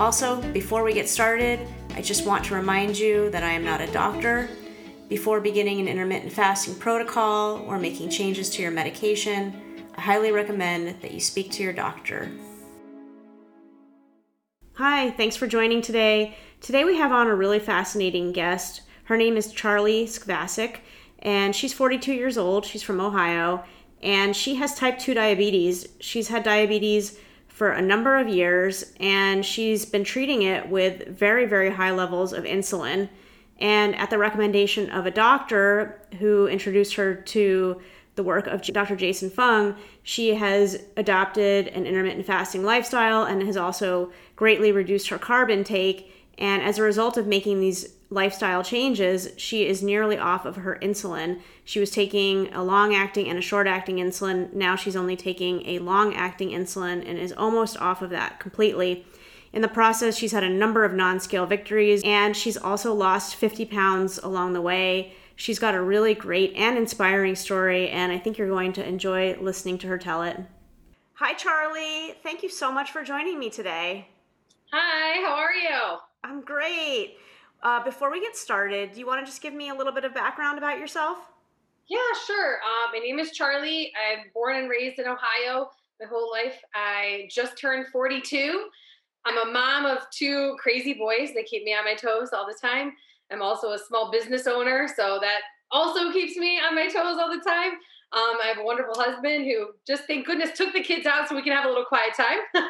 Also, before we get started, I just want to remind you that I am not a doctor. Before beginning an intermittent fasting protocol or making changes to your medication, I highly recommend that you speak to your doctor. Hi, thanks for joining today. Today we have on a really fascinating guest. Her name is Charli Skvasik, and she's 42 years old. She's from Ohio, and she has type 2 diabetes. She's had diabetes for a number of years, and she's been treating it with very, very high levels of insulin. And at the recommendation of a doctor who introduced her to the work of Dr. Jason Fung, she has adopted an intermittent fasting lifestyle and has also greatly reduced her carb intake. And as a result of making these lifestyle changes, she is nearly off of her insulin. She was taking a long acting and a short acting insulin. Now she's only taking a long acting insulin and is almost off of that completely. In the process, she's had a number of non scale victories and she's also lost 50 pounds along the way. She's got a really great and inspiring story, and I think you're going to enjoy listening to her tell it. Hi, Charli. Thank you so much for joining me today. Hi, how are you? I'm great. Uh, before we get started, do you want to just give me a little bit of background about yourself? Yeah, sure. Uh, my name is Charli. I'm born and raised in Ohio my whole life. I just turned 42. I'm a mom of two crazy boys. They keep me on my toes all the time. I'm also a small business owner, so that also keeps me on my toes all the time. Um, I have a wonderful husband who just, thank goodness, took the kids out so we can have a little quiet time.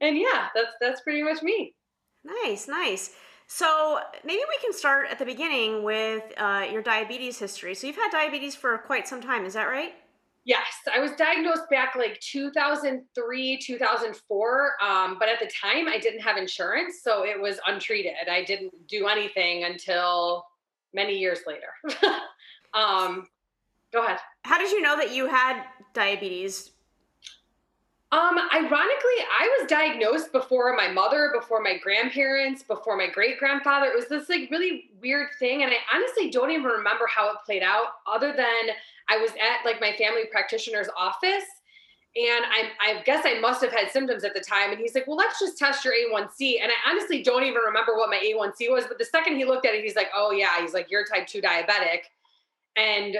and yeah, that's that's pretty much me. Nice, nice. So maybe we can start at the beginning with uh, your diabetes history. So you've had diabetes for quite some time, is that right? Yes, I was diagnosed back like 2003, 2004. Um, but at the time, I didn't have insurance, so it was untreated. I didn't do anything until many years later. um, go ahead. How did you know that you had diabetes? Um, ironically, I was diagnosed before my mother, before my grandparents, before my great grandfather. It was this like really weird thing. And I honestly don't even remember how it played out, other than I was at like my family practitioner's office. And I, I guess I must have had symptoms at the time. And he's like, well, let's just test your A1C. And I honestly don't even remember what my A1C was. But the second he looked at it, he's like, oh, yeah. He's like, you're type 2 diabetic. And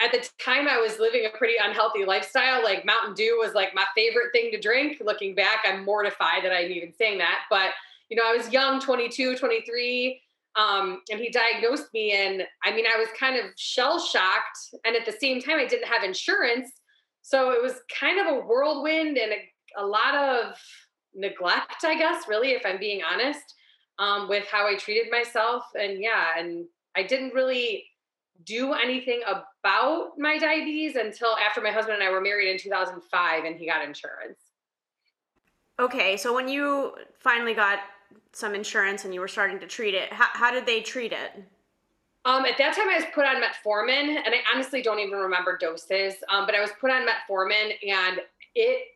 at the time I was living a pretty unhealthy lifestyle. Like Mountain Dew was like my favorite thing to drink. Looking back, I'm mortified that I'm even saying that. But, you know, I was young, 22, 23. Um, and he diagnosed me. And I mean, I was kind of shell shocked. And at the same time, I didn't have insurance. So it was kind of a whirlwind and a, a lot of neglect, I guess, really, if I'm being honest, um, with how I treated myself. And yeah, and I didn't really do anything about my diabetes until after my husband and I were married in 2005 and he got insurance. Okay, so when you finally got some insurance and you were starting to treat it, how, how did they treat it? Um, at that time, I was put on metformin, and I honestly don't even remember doses. Um, but I was put on metformin, and it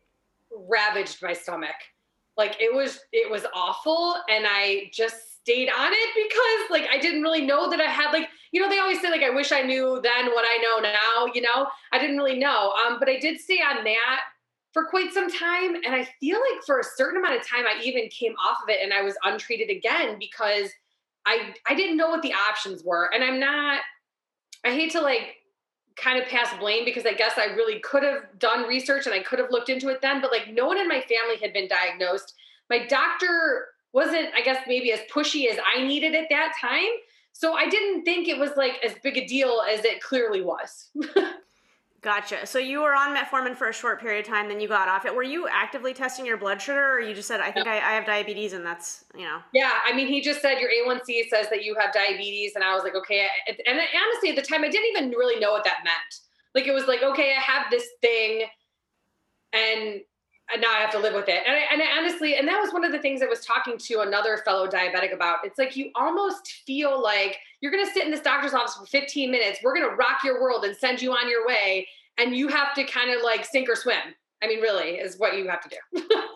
ravaged my stomach. Like it was, it was awful, and I just stayed on it because, like, I didn't really know that I had like you know, they always say like, I wish I knew then what I know now, you know, I didn't really know. Um, but I did stay on that for quite some time. And I feel like for a certain amount of time, I even came off of it and I was untreated again because I, I didn't know what the options were. And I'm not, I hate to like kind of pass blame because I guess I really could have done research and I could have looked into it then, but like no one in my family had been diagnosed. My doctor wasn't, I guess, maybe as pushy as I needed at that time. So I didn't think it was like as big a deal as it clearly was. gotcha. So you were on metformin for a short period of time, then you got off it. Were you actively testing your blood sugar, or you just said, "I think I, I have diabetes," and that's you know? Yeah, I mean, he just said your A1C says that you have diabetes, and I was like, okay. And honestly, at the time, I didn't even really know what that meant. Like, it was like, okay, I have this thing, and now I have to live with it. And I, and I honestly, and that was one of the things I was talking to another fellow diabetic about. It's like you almost feel like you're going to sit in this doctor's office for 15 minutes. We're going to rock your world and send you on your way. And you have to kind of like sink or swim. I mean, really, is what you have to do.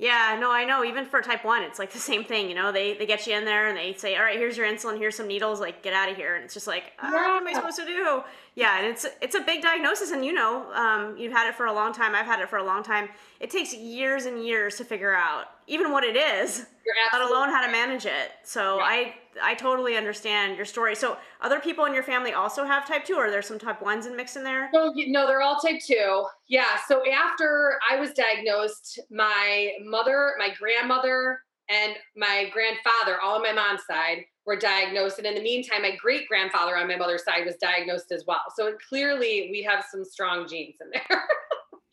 Yeah, no, I know. Even for type one, it's like the same thing. You know, they they get you in there and they say, "All right, here's your insulin. Here's some needles. Like, get out of here." And it's just like, oh, what am I supposed to do? Yeah, and it's it's a big diagnosis, and you know, um, you've had it for a long time. I've had it for a long time. It takes years and years to figure out even what it is, let alone how to manage it. So. I I totally understand your story. So other people in your family also have type two, or there's some type ones and mix in there? No, no, they're all type two. Yeah. So after I was diagnosed, my mother, my grandmother, and my grandfather, all on my mom's side, were diagnosed. And in the meantime, my great grandfather on my mother's side was diagnosed as well. So clearly, we have some strong genes in there.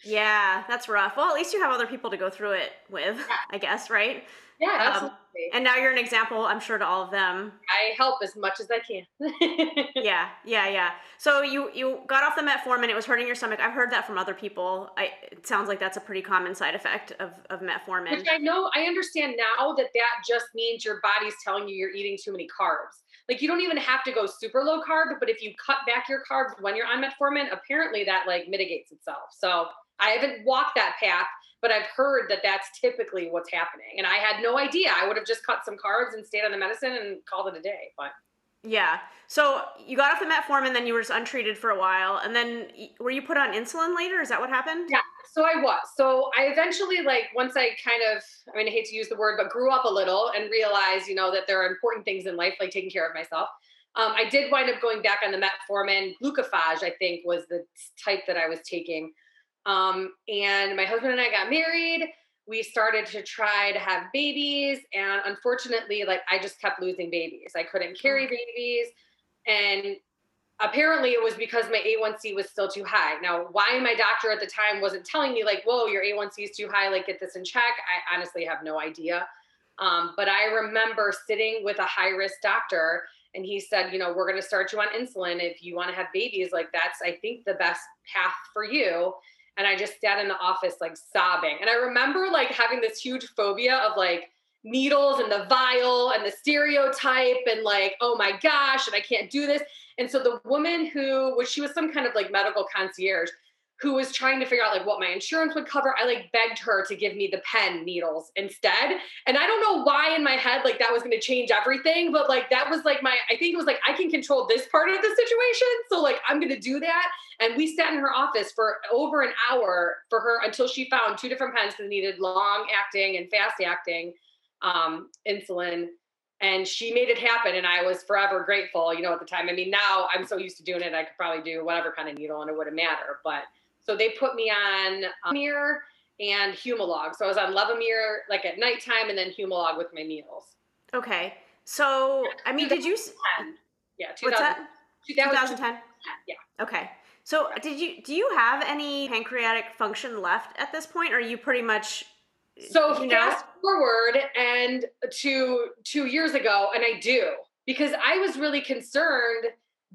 yeah, that's rough. Well, at least you have other people to go through it with, yeah. I guess, right? Yeah, um, absolutely. Um, and now you're an example, I'm sure, to all of them. I help as much as I can. yeah, yeah, yeah. So you you got off the metformin, it was hurting your stomach. I've heard that from other people. I, it sounds like that's a pretty common side effect of, of metformin. Which I know, I understand now that that just means your body's telling you you're eating too many carbs. Like you don't even have to go super low carb, but if you cut back your carbs when you're on metformin, apparently that like mitigates itself. So I haven't walked that path but I've heard that that's typically what's happening. And I had no idea. I would have just cut some carbs and stayed on the medicine and called it a day. But yeah. So you got off the metformin, then you were just untreated for a while, and then were you put on insulin later? Is that what happened? Yeah. So I was. So I eventually, like, once I kind of, I mean, I hate to use the word, but grew up a little and realized, you know, that there are important things in life, like taking care of myself. Um, I did wind up going back on the metformin. Glucophage, I think, was the type that I was taking. Um, and my husband and I got married. We started to try to have babies. And unfortunately, like I just kept losing babies. I couldn't carry babies. And apparently it was because my A1C was still too high. Now, why my doctor at the time wasn't telling me, like, whoa, your A1C is too high, like, get this in check, I honestly have no idea. Um, but I remember sitting with a high risk doctor and he said, you know, we're going to start you on insulin if you want to have babies. Like, that's, I think, the best path for you and I just sat in the office like sobbing. And I remember like having this huge phobia of like needles and the vial and the stereotype and like, oh my gosh, and I can't do this. And so the woman who was, she was some kind of like medical concierge who was trying to figure out like what my insurance would cover. I like begged her to give me the pen needles instead. And I don't know why in my head like that was going to change everything, but like that was like my I think it was like I can control this part of the situation, so like I'm going to do that. And we sat in her office for over an hour for her until she found two different pens that needed long acting and fast acting um, insulin and she made it happen and i was forever grateful you know at the time i mean now i'm so used to doing it i could probably do whatever kind of needle and it wouldn't matter but so they put me on um, Levemir and Humalog. So I was on Levemir like at nighttime and then Humalog with my meals. Okay. So, I mean, did you? Yeah, 2000, What's that? 2010? Yeah. Okay. So, did you do you have any pancreatic function left at this point, or are you pretty much? So you know? fast forward and to two years ago, and I do because I was really concerned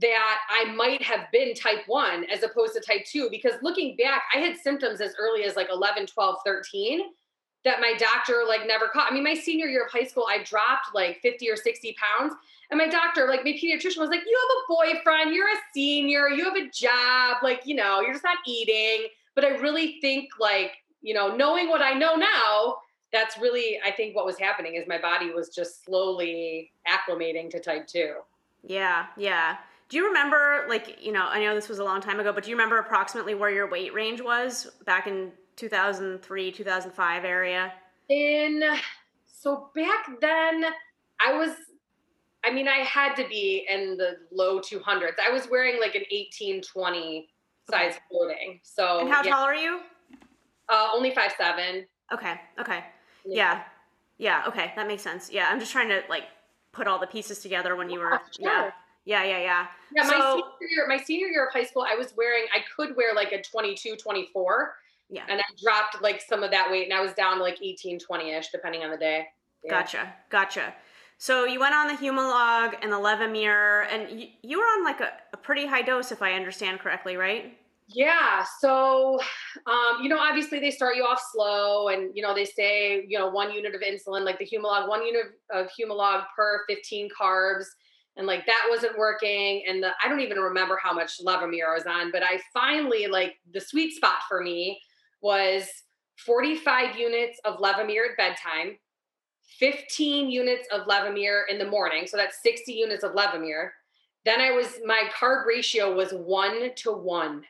that I might have been type 1 as opposed to type 2 because looking back I had symptoms as early as like 11 12 13 that my doctor like never caught. I mean my senior year of high school I dropped like 50 or 60 pounds and my doctor like my pediatrician was like you have a boyfriend, you're a senior, you have a job, like you know, you're just not eating. But I really think like, you know, knowing what I know now, that's really I think what was happening is my body was just slowly acclimating to type 2. Yeah, yeah. Do you remember, like, you know, I know this was a long time ago, but do you remember approximately where your weight range was back in 2003, 2005 area? In, so back then, I was, I mean, I had to be in the low 200s. I was wearing like an 18, 20 size clothing. So, and how yeah. tall are you? Uh, only five seven. Okay. Okay. Yeah. yeah. Okay. That makes sense. Yeah. I'm just trying to like put all the pieces together when you were, sure. yeah. Yeah, yeah, yeah. Yeah, so, my senior year, my senior year of high school, I was wearing, I could wear like a 22, 24. Yeah. And I dropped like some of that weight and I was down to like 18, 20 ish, depending on the day. Yeah. Gotcha. Gotcha. So you went on the Humalog and the Levemir, and you, you were on like a, a pretty high dose, if I understand correctly, right? Yeah. So, um, you know, obviously they start you off slow and, you know, they say, you know, one unit of insulin, like the Humalog, one unit of Humalog per 15 carbs. And like that wasn't working. And the, I don't even remember how much Levemir I was on, but I finally, like, the sweet spot for me was 45 units of Levemir at bedtime, 15 units of Levemir in the morning. So that's 60 units of Levemir. Then I was, my carb ratio was one to one.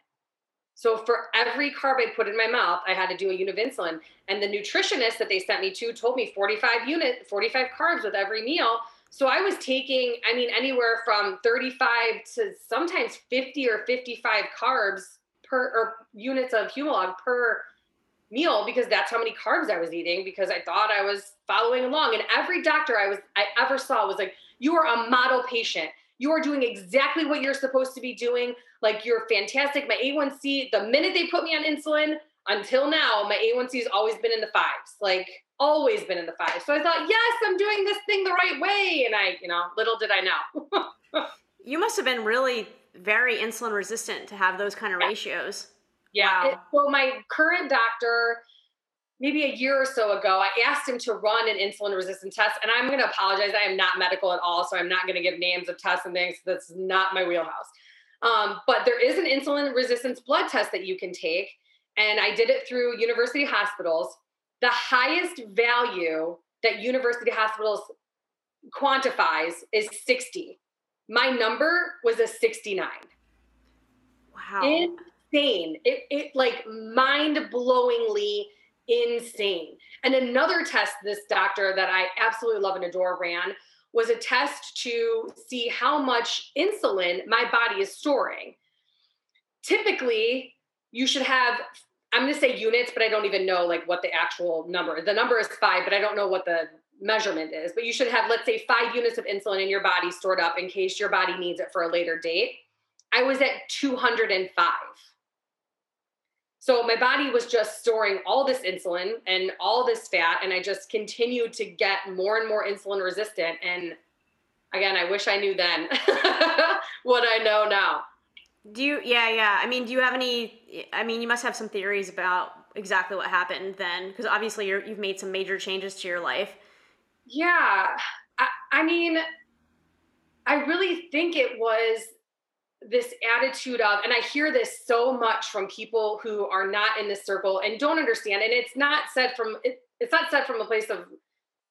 So for every carb I put in my mouth, I had to do a unit of insulin. And the nutritionist that they sent me to told me 45 unit, 45 carbs with every meal. So I was taking, I mean, anywhere from 35 to sometimes 50 or 55 carbs per or units of Humalog per meal because that's how many carbs I was eating because I thought I was following along. And every doctor I was I ever saw was like, you are a model patient. You are doing exactly what you're supposed to be doing. Like you're fantastic. My A1C, the minute they put me on insulin until now, my A1C has always been in the fives. Like always been in the five. So I thought, yes, I'm doing this thing the right way. And I, you know, little did I know. you must have been really very insulin resistant to have those kind of yeah. ratios. Yeah. Wow. It, so my current doctor, maybe a year or so ago, I asked him to run an insulin resistant test. And I'm going to apologize. I am not medical at all. So I'm not going to give names of tests and things. That's not my wheelhouse. Um, but there is an insulin resistance blood test that you can take. And I did it through university hospitals. The highest value that university hospitals quantifies is 60. My number was a 69. Wow. Insane. It, it like mind blowingly insane. And another test this doctor that I absolutely love and adore ran was a test to see how much insulin my body is storing. Typically, you should have I'm going to say units, but I don't even know like what the actual number. The number is 5, but I don't know what the measurement is. But you should have let's say 5 units of insulin in your body stored up in case your body needs it for a later date. I was at 205. So my body was just storing all this insulin and all this fat, and I just continued to get more and more insulin resistant. And again, I wish I knew then what I know now. Do you, yeah, yeah. I mean, do you have any, I mean, you must have some theories about exactly what happened then, because obviously you have made some major changes to your life. Yeah. I, I mean, I really think it was this attitude of and i hear this so much from people who are not in this circle and don't understand and it's not said from it, it's not said from a place of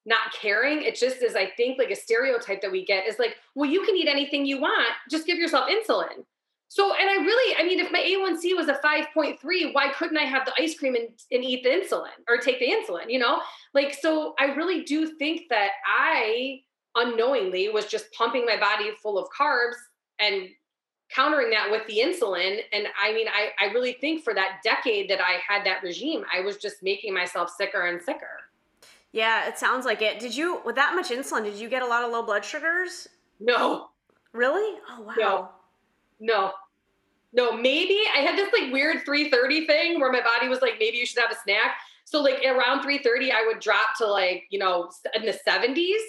not caring it just is i think like a stereotype that we get is like well you can eat anything you want just give yourself insulin so and i really i mean if my a1c was a 5.3 why couldn't i have the ice cream and, and eat the insulin or take the insulin you know like so i really do think that i unknowingly was just pumping my body full of carbs and countering that with the insulin. And I mean, I, I really think for that decade that I had that regime, I was just making myself sicker and sicker. Yeah, it sounds like it. Did you, with that much insulin, did you get a lot of low blood sugars? No. Really? Oh, wow. No. No. No, maybe I had this like weird 330 thing where my body was like, maybe you should have a snack. So like around 330, I would drop to like, you know, in the 70s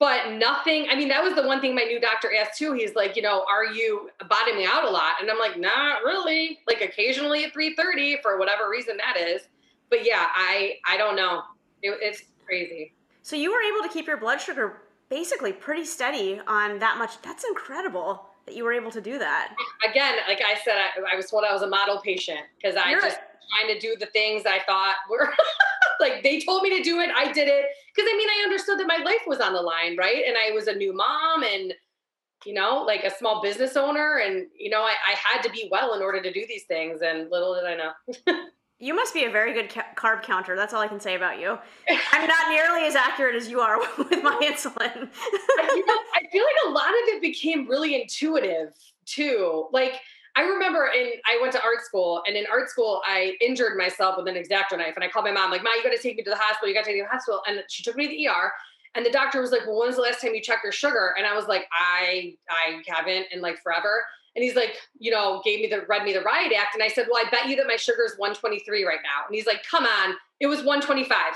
but nothing. I mean, that was the one thing my new doctor asked too. He's like, you know, are you bottoming out a lot? And I'm like, not really. Like occasionally at 3:30 for whatever reason that is. But yeah, I I don't know. It, it's crazy. So you were able to keep your blood sugar basically pretty steady on that much. That's incredible that you were able to do that. Again, like I said, I, I was told I was a model patient because I You're just trying to do the things I thought were like they told me to do it. I did it because I mean I understood that my life was on the line, right? And I was a new mom and you know, like a small business owner, and you know, I, I had to be well in order to do these things. And little did I know. You must be a very good ca- carb counter. That's all I can say about you. I'm not nearly as accurate as you are with my insulin. you know, I feel like a lot of it became really intuitive too. Like I remember in I went to art school, and in art school, I injured myself with an exacto knife, and I called my mom like, "Ma, you got to take me to the hospital. You got to take me to the hospital." And she took me to the ER, and the doctor was like, "Well, when's the last time you checked your sugar?" And I was like, "I I haven't in like forever." And he's like, you know, gave me the read me the riot act, and I said, "Well, I bet you that my sugar is 123 right now." And he's like, "Come on, it was 125."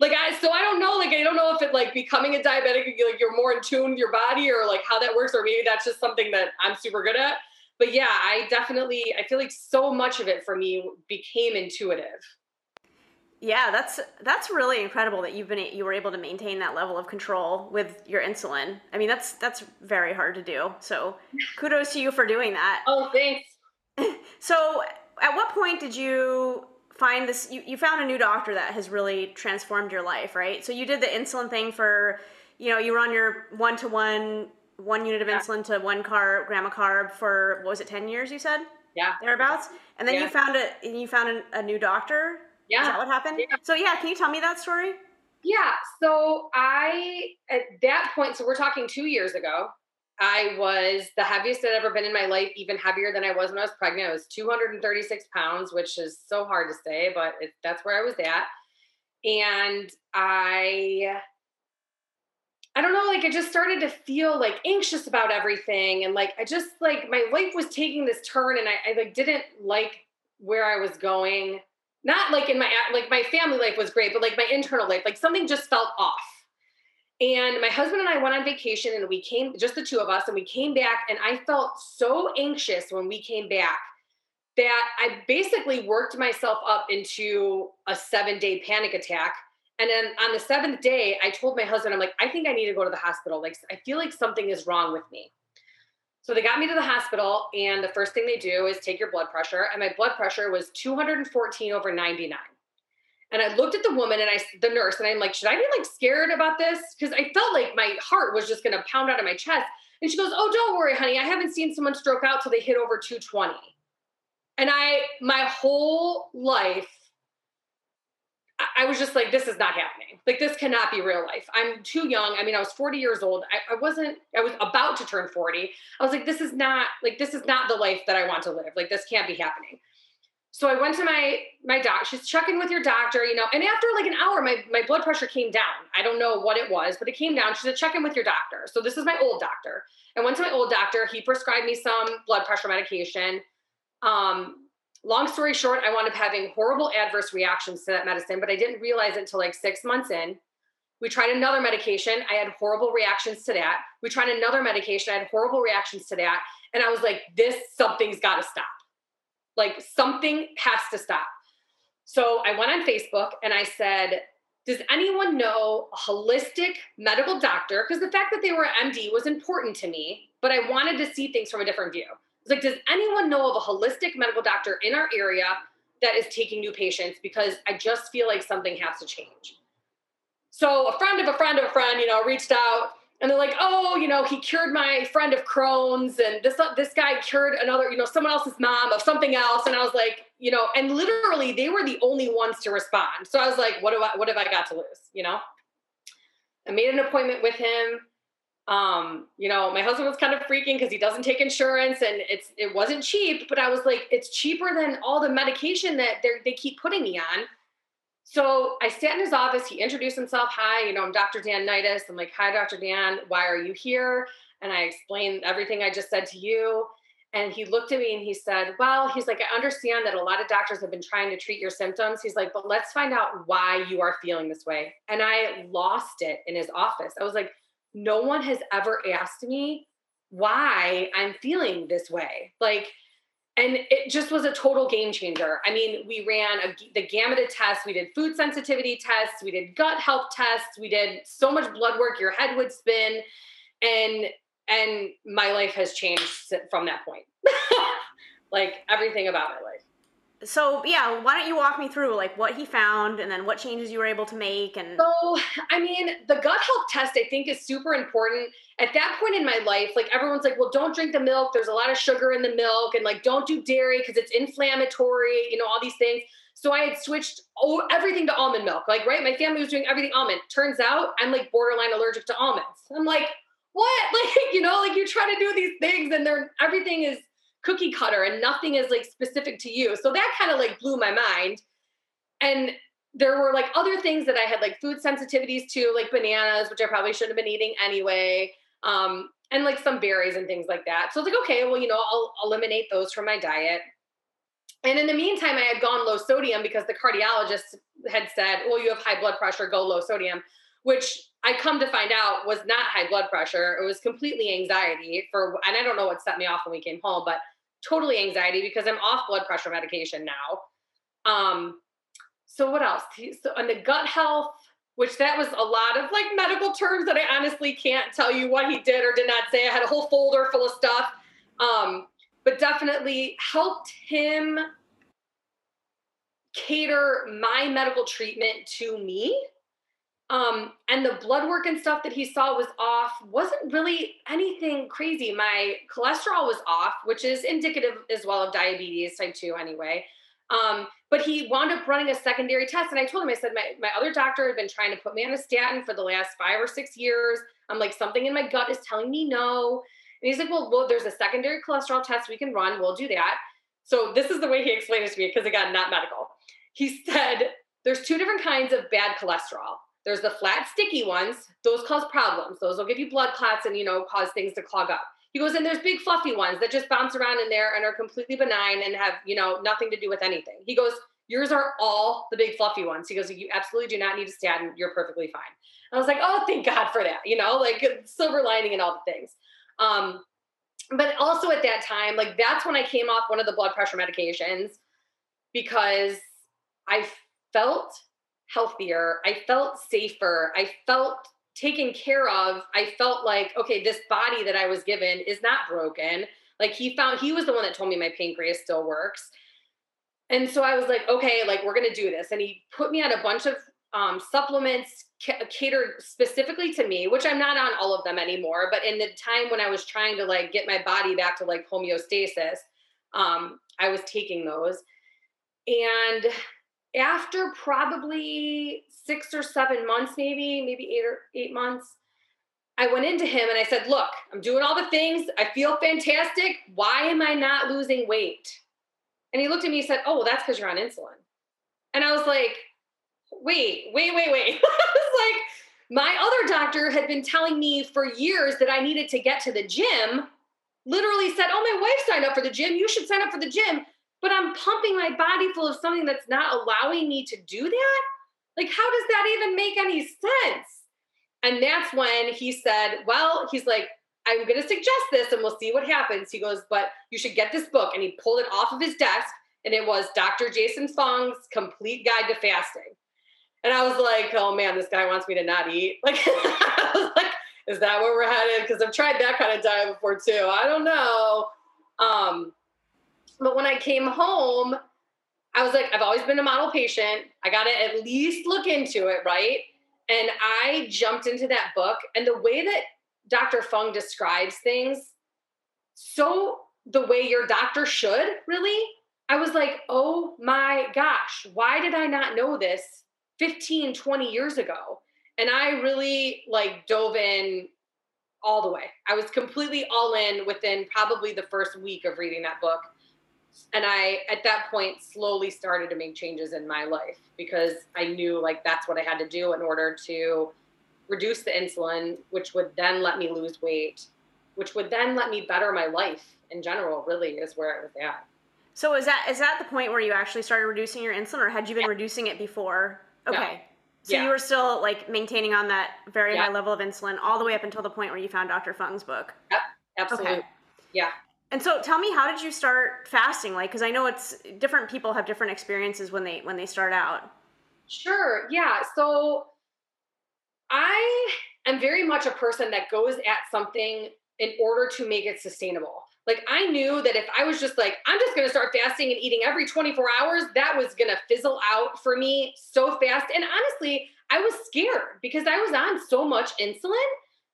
Like I, so I don't know. Like I don't know if it like becoming a diabetic, like you're more in tune with your body, or like how that works, or maybe that's just something that I'm super good at but yeah, I definitely I feel like so much of it for me became intuitive. Yeah, that's that's really incredible that you've been you were able to maintain that level of control with your insulin. I mean, that's that's very hard to do. So, kudos to you for doing that. Oh, thanks. so, at what point did you find this you, you found a new doctor that has really transformed your life, right? So, you did the insulin thing for, you know, you were on your one to one one unit of yeah. insulin to one carb gram of carb for what was it 10 years you said? Yeah. Thereabouts. And then yeah. you found a you found a, a new doctor yeah. Is that what happened? Yeah. So yeah, can you tell me that story? Yeah. So I at that point, so we're talking two years ago. I was the heaviest I'd ever been in my life, even heavier than I was when I was pregnant. I was 236 pounds, which is so hard to say, but it, that's where I was at. And I, I don't know, like I just started to feel like anxious about everything. And like, I just like my life was taking this turn and I, I like didn't like where I was going not like in my like my family life was great but like my internal life like something just felt off. And my husband and I went on vacation and we came just the two of us and we came back and I felt so anxious when we came back that I basically worked myself up into a 7-day panic attack. And then on the 7th day I told my husband I'm like I think I need to go to the hospital. Like I feel like something is wrong with me so they got me to the hospital, and the first thing they do is take your blood pressure. And my blood pressure was 214 over 99. And I looked at the woman and I, the nurse, and I'm like, should I be like scared about this? Because I felt like my heart was just going to pound out of my chest. And she goes, oh, don't worry, honey. I haven't seen someone stroke out till they hit over 220. And I, my whole life, I was just like, this is not happening. Like, this cannot be real life. I'm too young. I mean, I was 40 years old. I, I, wasn't, I was about to turn 40. I was like, this is not, like, this is not the life that I want to live. Like, this can't be happening. So I went to my, my doc. She's checking with your doctor, you know, and after like an hour, my, my blood pressure came down. I don't know what it was, but it came down. She said, check in with your doctor. So this is my old doctor. I went to my old doctor. He prescribed me some blood pressure medication. Um, long story short, I wound up having horrible adverse reactions to that medicine, but I didn't realize it until like six months in. We tried another medication. I had horrible reactions to that. We tried another medication. I had horrible reactions to that. And I was like, this, something's got to stop. Like, something has to stop. So I went on Facebook and I said, does anyone know a holistic medical doctor? Because the fact that they were an MD was important to me, but I wanted to see things from a different view like, does anyone know of a holistic medical doctor in our area that is taking new patients? Because I just feel like something has to change. So a friend of a friend of a friend, you know, reached out and they're like, oh, you know, he cured my friend of Crohn's, and this this guy cured another, you know, someone else's mom of something else. And I was like, you know, and literally they were the only ones to respond. So I was like, what do I what have I got to lose? You know? I made an appointment with him um, you know, my husband was kind of freaking because he doesn't take insurance and it's it wasn't cheap, but I was like, it's cheaper than all the medication that they keep putting me on. So I sat in his office. He introduced himself. Hi, you know, I'm Dr. Dan Knightis. I'm like, hi, Dr. Dan. Why are you here? And I explained everything I just said to you. And he looked at me and he said, Well, he's like, I understand that a lot of doctors have been trying to treat your symptoms. He's like, But let's find out why you are feeling this way. And I lost it in his office. I was like, no one has ever asked me why I'm feeling this way. Like, and it just was a total game changer. I mean, we ran a, the gamut of tests. We did food sensitivity tests. We did gut health tests. We did so much blood work. Your head would spin, and and my life has changed from that point. like everything about my life so yeah why don't you walk me through like what he found and then what changes you were able to make and so i mean the gut health test i think is super important. At that point in my life like everyone's like well don't drink the milk. There's a lot of sugar in the milk and like don't do dairy because it's inflammatory you know all these things. So i had switched everything to almond milk like right? My family was doing everything almond. Turns out i'm like borderline allergic to almonds. I'm like what? Like you know like you try to do these things and they're everything is cookie cutter and nothing is like specific to you. So that kind of like blew my mind. And there were like other things that I had like food sensitivities to, like bananas, which I probably shouldn't have been eating anyway. Um, and like some berries and things like that. So it's like, okay, well, you know, I'll eliminate those from my diet. And in the meantime, I had gone low sodium because the cardiologist had said, well, you have high blood pressure, go low sodium, which I come to find out was not high blood pressure. It was completely anxiety for, and I don't know what set me off when we came home, but totally anxiety because I'm off blood pressure medication now. Um, so what else? So on the gut health, which that was a lot of like medical terms that I honestly can't tell you what he did or did not say. I had a whole folder full of stuff. Um, but definitely helped him cater my medical treatment to me. Um, and the blood work and stuff that he saw was off wasn't really anything crazy. My cholesterol was off, which is indicative as well of diabetes type 2 anyway. Um, but he wound up running a secondary test. And I told him, I said, my, my other doctor had been trying to put me on a statin for the last five or six years. I'm like, something in my gut is telling me no. And he's like, well, well, there's a secondary cholesterol test we can run. We'll do that. So this is the way he explained it to me because again, not medical. He said there's two different kinds of bad cholesterol. There's the flat, sticky ones. Those cause problems. Those will give you blood clots and you know cause things to clog up. He goes, and there's big fluffy ones that just bounce around in there and are completely benign and have you know nothing to do with anything. He goes, yours are all the big fluffy ones. He goes, you absolutely do not need a statin. You're perfectly fine. And I was like, oh, thank God for that. You know, like silver lining and all the things. Um, but also at that time, like that's when I came off one of the blood pressure medications because I felt healthier. I felt safer. I felt taken care of. I felt like, okay, this body that I was given is not broken. Like he found, he was the one that told me my pancreas still works. And so I was like, okay, like we're going to do this. And he put me on a bunch of um, supplements catered specifically to me, which I'm not on all of them anymore. But in the time when I was trying to like get my body back to like homeostasis, um, I was taking those. And after probably six or seven months, maybe, maybe eight or eight months, I went into him and I said, Look, I'm doing all the things. I feel fantastic. Why am I not losing weight? And he looked at me and said, Oh, well, that's because you're on insulin. And I was like, wait, wait, wait, wait. I was like, my other doctor had been telling me for years that I needed to get to the gym. Literally said, Oh, my wife signed up for the gym. You should sign up for the gym. But I'm pumping my body full of something that's not allowing me to do that. Like, how does that even make any sense? And that's when he said, Well, he's like, I'm going to suggest this and we'll see what happens. He goes, But you should get this book. And he pulled it off of his desk and it was Dr. Jason Fung's Complete Guide to Fasting. And I was like, oh man, this guy wants me to not eat. Like, I was like, is that where we're headed? Because I've tried that kind of diet before too. I don't know. Um, but when I came home, I was like, I've always been a model patient. I got to at least look into it, right? And I jumped into that book, and the way that Dr. Fung describes things, so the way your doctor should really, I was like, oh my gosh, why did I not know this 15, 20 years ago. And I really like dove in all the way. I was completely all in within probably the first week of reading that book. And I, at that point, slowly started to make changes in my life because I knew like that's what I had to do in order to reduce the insulin, which would then let me lose weight, which would then let me better my life in general, really, is where it was at. So is that is that the point where you actually started reducing your insulin or had you been reducing it before? Okay. No. So yeah. you were still like maintaining on that very yeah. high level of insulin all the way up until the point where you found Dr. Fung's book. Yep, absolutely. Okay. Yeah. And so tell me how did you start fasting like cuz I know it's different people have different experiences when they when they start out. Sure. Yeah. So I am very much a person that goes at something in order to make it sustainable. Like I knew that if I was just like, I'm just gonna start fasting and eating every 24 hours, that was gonna fizzle out for me so fast. And honestly, I was scared because I was on so much insulin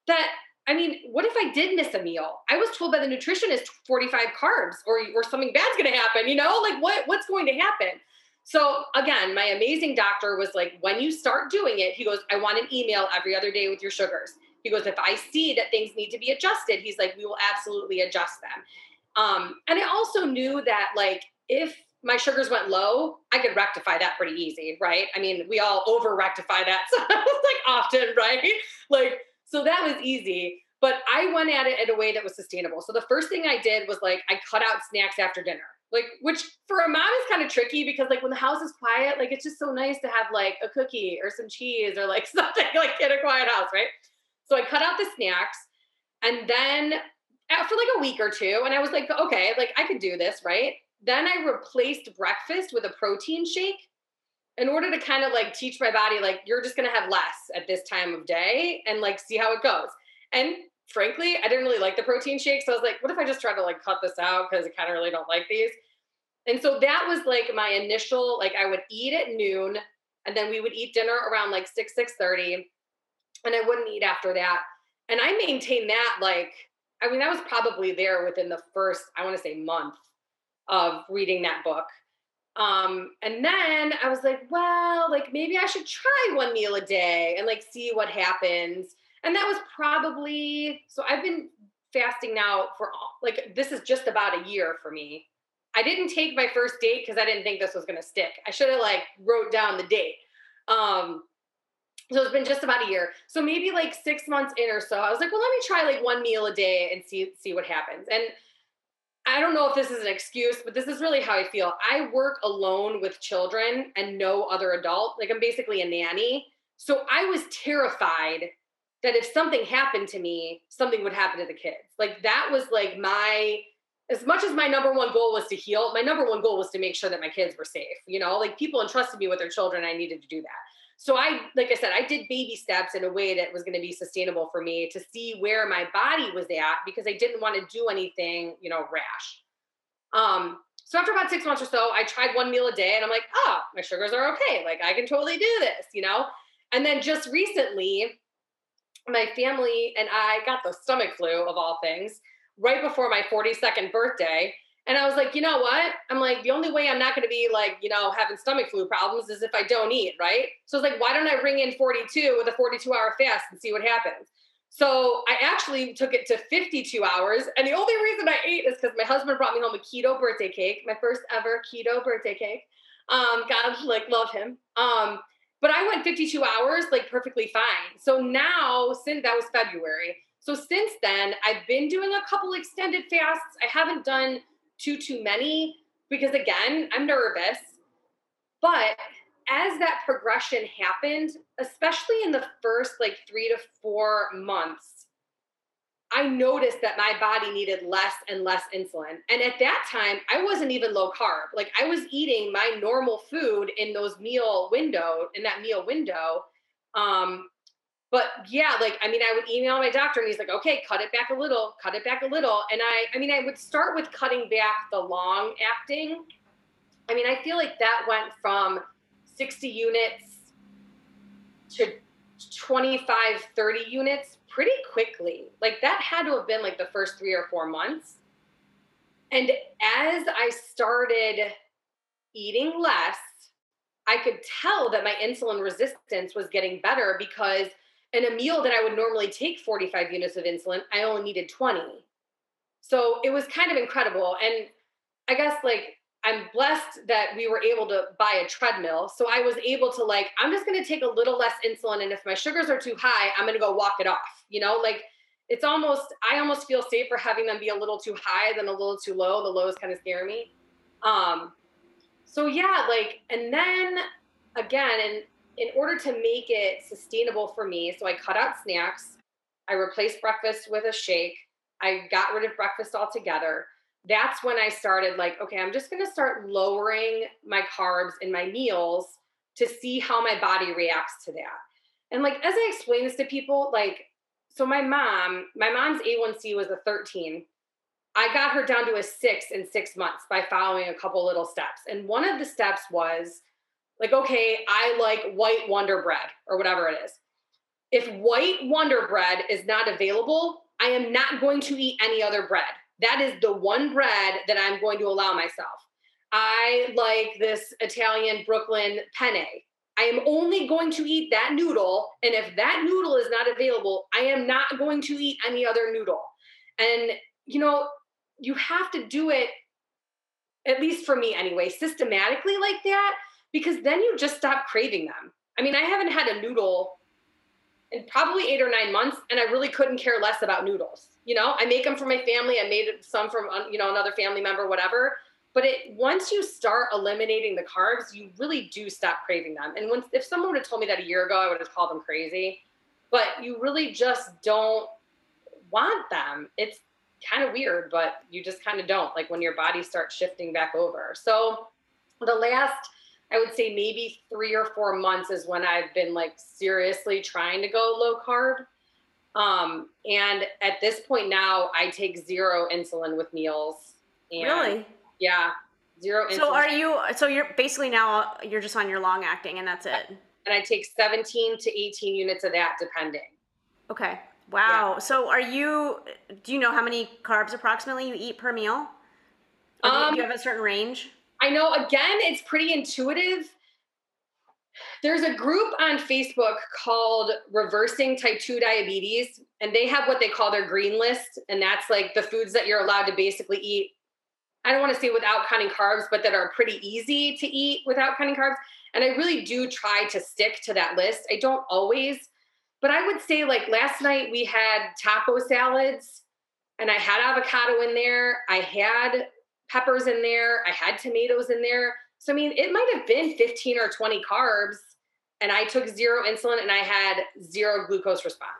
that I mean, what if I did miss a meal? I was told by the nutritionist 45 carbs or, or something bad's gonna happen, you know? Like what what's going to happen? So again, my amazing doctor was like, when you start doing it, he goes, I want an email every other day with your sugars. He goes, if I see that things need to be adjusted, he's like, we will absolutely adjust them. Um, and I also knew that like if my sugars went low, I could rectify that pretty easy, right? I mean, we all over rectify that. So like often, right? Like, so that was easy. But I went at it in a way that was sustainable. So the first thing I did was like I cut out snacks after dinner. Like, which for a mom is kind of tricky because like when the house is quiet, like it's just so nice to have like a cookie or some cheese or like something like in a quiet house, right? So I cut out the snacks. And then uh, for like a week or two. And I was like, okay, like I could do this, right? Then I replaced breakfast with a protein shake in order to kind of like teach my body, like, you're just going to have less at this time of day and like see how it goes. And frankly, I didn't really like the protein shake. So I was like, what if I just try to like cut this out? Cause I kind of really don't like these. And so that was like my initial, like I would eat at noon and then we would eat dinner around like 6, 6 30. And I wouldn't eat after that. And I maintained that like, I mean, that was probably there within the first, I want to say month of reading that book. Um, and then I was like, well, like maybe I should try one meal a day and like see what happens. And that was probably so I've been fasting now for like this is just about a year for me. I didn't take my first date because I didn't think this was gonna stick. I should have like wrote down the date. Um, so it's been just about a year. So maybe like six months in or so, I was like, well, let me try like one meal a day and see see what happens. And I don't know if this is an excuse, but this is really how I feel. I work alone with children and no other adult. Like I'm basically a nanny. So I was terrified that if something happened to me, something would happen to the kids. Like that was like my as much as my number one goal was to heal, my number one goal was to make sure that my kids were safe. You know, like people entrusted me with their children, I needed to do that. So I, like I said, I did baby steps in a way that was going to be sustainable for me to see where my body was at because I didn't want to do anything, you know, rash. Um, so after about six months or so, I tried one meal a day and I'm like, oh, my sugars are okay. Like I can totally do this, you know? And then just recently, my family and I got the stomach flu of all things right before my 42nd birthday. And I was like, you know what? I'm like, the only way I'm not going to be like, you know, having stomach flu problems is if I don't eat, right? So I was like, why don't I ring in 42 with a 42 hour fast and see what happens? So I actually took it to 52 hours. And the only reason I ate is because my husband brought me home a keto birthday cake, my first ever keto birthday cake. Um, God, like, love him. Um, but I went 52 hours, like, perfectly fine. So now, since that was February. So since then, I've been doing a couple extended fasts. I haven't done too too many because again i'm nervous. But as that progression happened especially in the first like three to four months i noticed that my body needed less and less insulin. And at that time i wasn't even low carb. Like i was eating my normal food in those meal window in that meal window um but yeah, like I mean, I would email my doctor and he's like, okay, cut it back a little, cut it back a little. And I, I mean, I would start with cutting back the long acting. I mean, I feel like that went from 60 units to 25, 30 units pretty quickly. Like that had to have been like the first three or four months. And as I started eating less, I could tell that my insulin resistance was getting better because in a meal that I would normally take 45 units of insulin, I only needed 20. So it was kind of incredible. And I guess like I'm blessed that we were able to buy a treadmill. So I was able to like, I'm just going to take a little less insulin. And if my sugars are too high, I'm going to go walk it off. You know, like it's almost, I almost feel safer having them be a little too high than a little too low. The lows kind of scare me. Um, so yeah, like, and then again, and in order to make it sustainable for me, so I cut out snacks, I replaced breakfast with a shake, I got rid of breakfast altogether. That's when I started like, okay, I'm just going to start lowering my carbs in my meals to see how my body reacts to that. And like as I explain this to people, like so my mom, my mom's A1C was a 13. I got her down to a 6 in 6 months by following a couple little steps. And one of the steps was like, okay, I like white Wonder Bread or whatever it is. If white Wonder Bread is not available, I am not going to eat any other bread. That is the one bread that I'm going to allow myself. I like this Italian Brooklyn penne. I am only going to eat that noodle. And if that noodle is not available, I am not going to eat any other noodle. And, you know, you have to do it, at least for me anyway, systematically like that because then you just stop craving them. I mean, I haven't had a noodle in probably eight or nine months, and I really couldn't care less about noodles. You know, I make them for my family. I made some from you know another family member, whatever. But it once you start eliminating the carbs, you really do stop craving them. And once if someone would have told me that a year ago, I would have called them crazy. But you really just don't want them. It's kind of weird, but you just kind of don't like when your body starts shifting back over. So the last, I would say maybe three or four months is when I've been like seriously trying to go low carb. Um, and at this point now, I take zero insulin with meals. And really? Yeah, zero. So are you? So you're basically now you're just on your long acting, and that's it. And I take 17 to 18 units of that, depending. Okay. Wow. Yeah. So are you? Do you know how many carbs approximately you eat per meal? Or um, do you have a certain range? I know. Again, it's pretty intuitive. There's a group on Facebook called Reversing Type 2 Diabetes, and they have what they call their green list. And that's like the foods that you're allowed to basically eat. I don't want to say without counting carbs, but that are pretty easy to eat without counting carbs. And I really do try to stick to that list. I don't always, but I would say like last night we had taco salads and I had avocado in there. I had peppers in there. I had tomatoes in there. So, I mean, it might have been 15 or 20 carbs, and I took zero insulin and I had zero glucose response.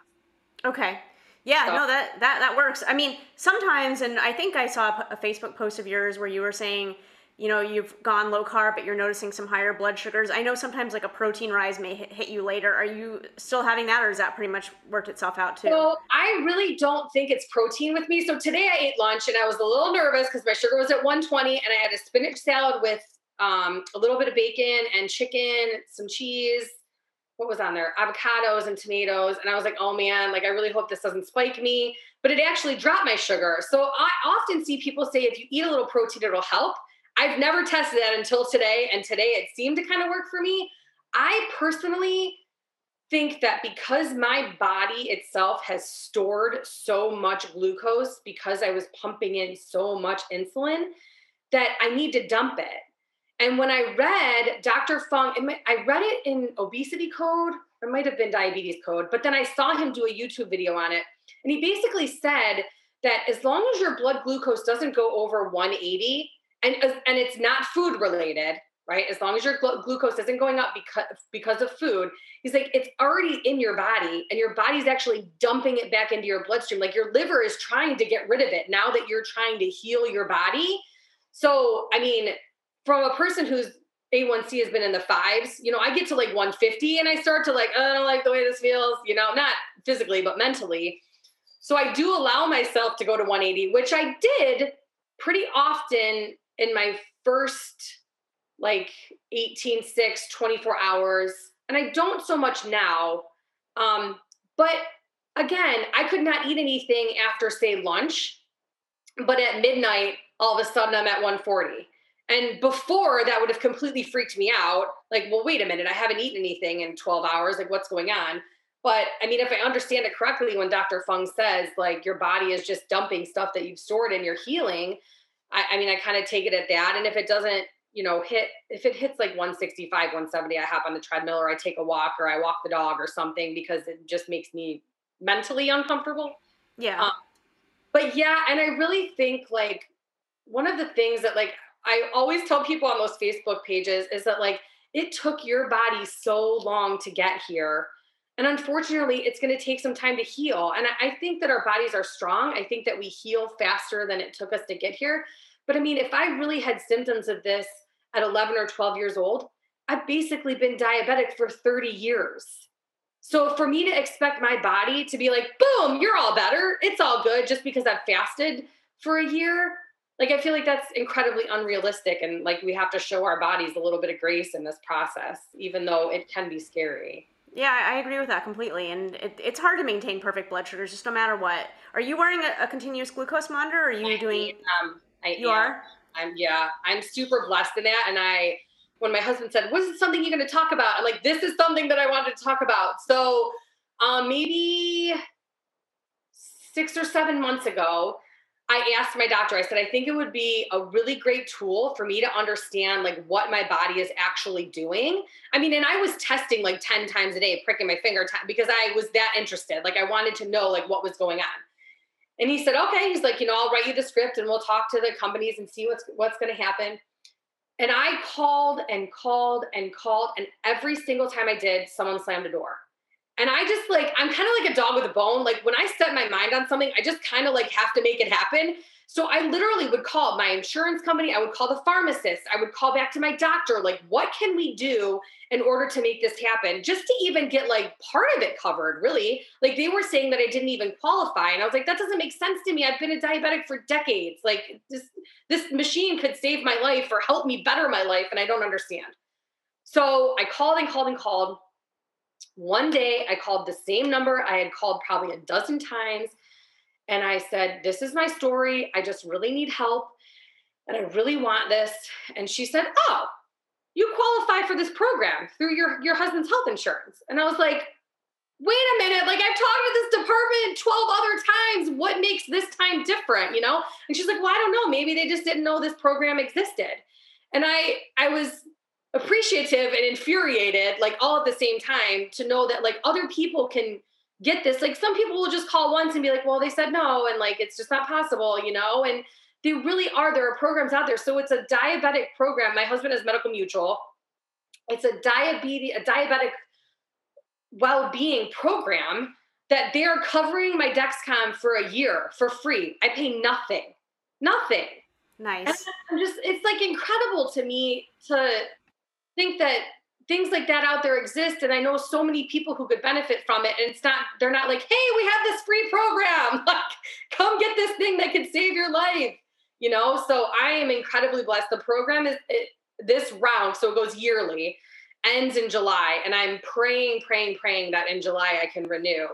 Okay. Yeah, so. no, that, that, that works. I mean, sometimes, and I think I saw a Facebook post of yours where you were saying, you know, you've gone low carb, but you're noticing some higher blood sugars. I know sometimes like a protein rise may hit, you later. Are you still having that, or has that pretty much worked itself out too? So I really don't think it's protein with me. So today I ate lunch and I was a little nervous because my sugar was at 120, and I had a spinach salad with um, a little bit of bacon and chicken, some cheese. What was on there? Avocados and tomatoes. And I was like, oh man, like I really hope this doesn't spike me. But it actually dropped my sugar. So I often see people say if you eat a little protein, it'll help. I've never tested that until today. And today it seemed to kind of work for me. I personally think that because my body itself has stored so much glucose because I was pumping in so much insulin that I need to dump it. And when I read Dr. Fung, I read it in obesity code, it might have been diabetes code, but then I saw him do a YouTube video on it. And he basically said that as long as your blood glucose doesn't go over 180, and, uh, and it's not food related, right? As long as your gl- glucose isn't going up because because of food, he's like it's already in your body, and your body's actually dumping it back into your bloodstream. Like your liver is trying to get rid of it now that you're trying to heal your body. So, I mean, from a person whose A1C has been in the fives, you know, I get to like 150 and I start to like, oh, I don't like the way this feels, you know, not physically, but mentally. So I do allow myself to go to 180, which I did pretty often in my first like 18, 6, 24 hours. And I don't so much now. Um, but again, I could not eat anything after, say, lunch. But at midnight, all of a sudden I'm at 140 and before that would have completely freaked me out. Like, well, wait a minute, I haven't eaten anything in 12 hours. Like, what's going on? But I mean, if I understand it correctly, when Dr. Fung says like your body is just dumping stuff that you've stored in your healing, I, I mean, I kind of take it at that. And if it doesn't, you know, hit, if it hits like 165, 170, I hop on the treadmill or I take a walk or I walk the dog or something because it just makes me mentally uncomfortable. Yeah. Um, but yeah, and I really think like one of the things that like I always tell people on those Facebook pages is that like it took your body so long to get here. And unfortunately, it's going to take some time to heal. And I think that our bodies are strong. I think that we heal faster than it took us to get here. But I mean, if I really had symptoms of this at 11 or 12 years old, I've basically been diabetic for 30 years. So for me to expect my body to be like, boom, you're all better, it's all good just because I've fasted for a year, like i feel like that's incredibly unrealistic and like we have to show our bodies a little bit of grace in this process even though it can be scary yeah i agree with that completely and it, it's hard to maintain perfect blood sugars just no matter what. Are you wearing a, a continuous glucose monitor or are you I doing um I, you yeah, are? I'm yeah i'm super blessed in that and i when my husband said was it something you're going to talk about? I'm like this is something that i wanted to talk about. So um maybe six or seven months ago I asked my doctor, I said, I think it would be a really great tool for me to understand like what my body is actually doing. I mean, and I was testing like 10 times a day, pricking my finger t- because I was that interested. Like I wanted to know like what was going on. And he said, okay. He's like, you know, I'll write you the script and we'll talk to the companies and see what's what's going to happen. And I called and called and called. And every single time I did, someone slammed a door. And I just like, I'm kind of like a dog with a bone. Like when I set my mind on something, I just kind of like have to make it happen. So I literally would call my insurance company, I would call the pharmacist, I would call back to my doctor, like, what can we do in order to make this happen? Just to even get like part of it covered, really. Like they were saying that I didn't even qualify. And I was like, that doesn't make sense to me. I've been a diabetic for decades. Like this, this machine could save my life or help me better my life, and I don't understand. So I called and called and called. One day I called the same number I had called probably a dozen times and I said, This is my story. I just really need help and I really want this. And she said, Oh, you qualify for this program through your, your husband's health insurance. And I was like, Wait a minute, like I've talked to this department 12 other times. What makes this time different? You know? And she's like, Well, I don't know. Maybe they just didn't know this program existed. And I I was appreciative and infuriated, like all at the same time, to know that like other people can get this. Like some people will just call once and be like, well, they said no, and like it's just not possible, you know? And they really are. There are programs out there. So it's a diabetic program. My husband has medical mutual. It's a diabetes, a diabetic well-being program that they are covering my Dexcom for a year for free. I pay nothing. Nothing. Nice. And I'm just it's like incredible to me to think that things like that out there exist and i know so many people who could benefit from it and it's not they're not like hey we have this free program. Like come get this thing that could save your life you know? So i am incredibly blessed. The program is it, this round so it goes yearly ends in july and i'm praying praying praying that in july i can renew.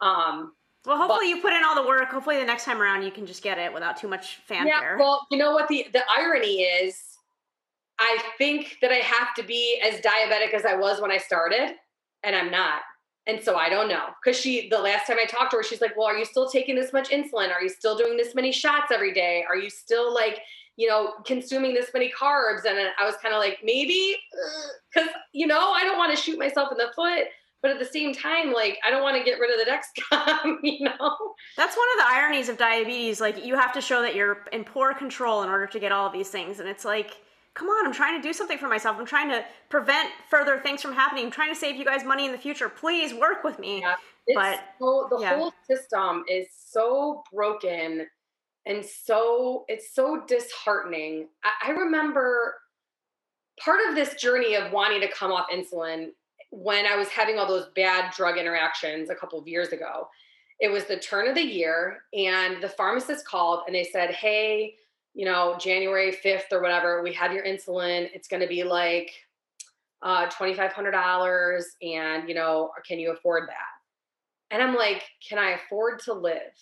Um well, hopefully but, you put in all the work. Hopefully the next time around you can just get it without too much fanfare. Yeah, well, you know what the the irony is I think that I have to be as diabetic as I was when I started, and I'm not. And so I don't know. Cause she, the last time I talked to her, she's like, Well, are you still taking this much insulin? Are you still doing this many shots every day? Are you still like, you know, consuming this many carbs? And I was kind of like, Maybe, uh, because, you know, I don't want to shoot myself in the foot. But at the same time, like, I don't want to get rid of the Dexcom, you know? That's one of the ironies of diabetes. Like, you have to show that you're in poor control in order to get all of these things. And it's like, come on, I'm trying to do something for myself. I'm trying to prevent further things from happening. I'm trying to save you guys money in the future. Please work with me. Yeah. but so, the yeah. whole system is so broken and so it's so disheartening. I, I remember part of this journey of wanting to come off insulin when I was having all those bad drug interactions a couple of years ago. It was the turn of the year, and the pharmacist called and they said, Hey, you know, January 5th or whatever, we have your insulin. It's going to be like uh, $2,500. And, you know, can you afford that? And I'm like, can I afford to live?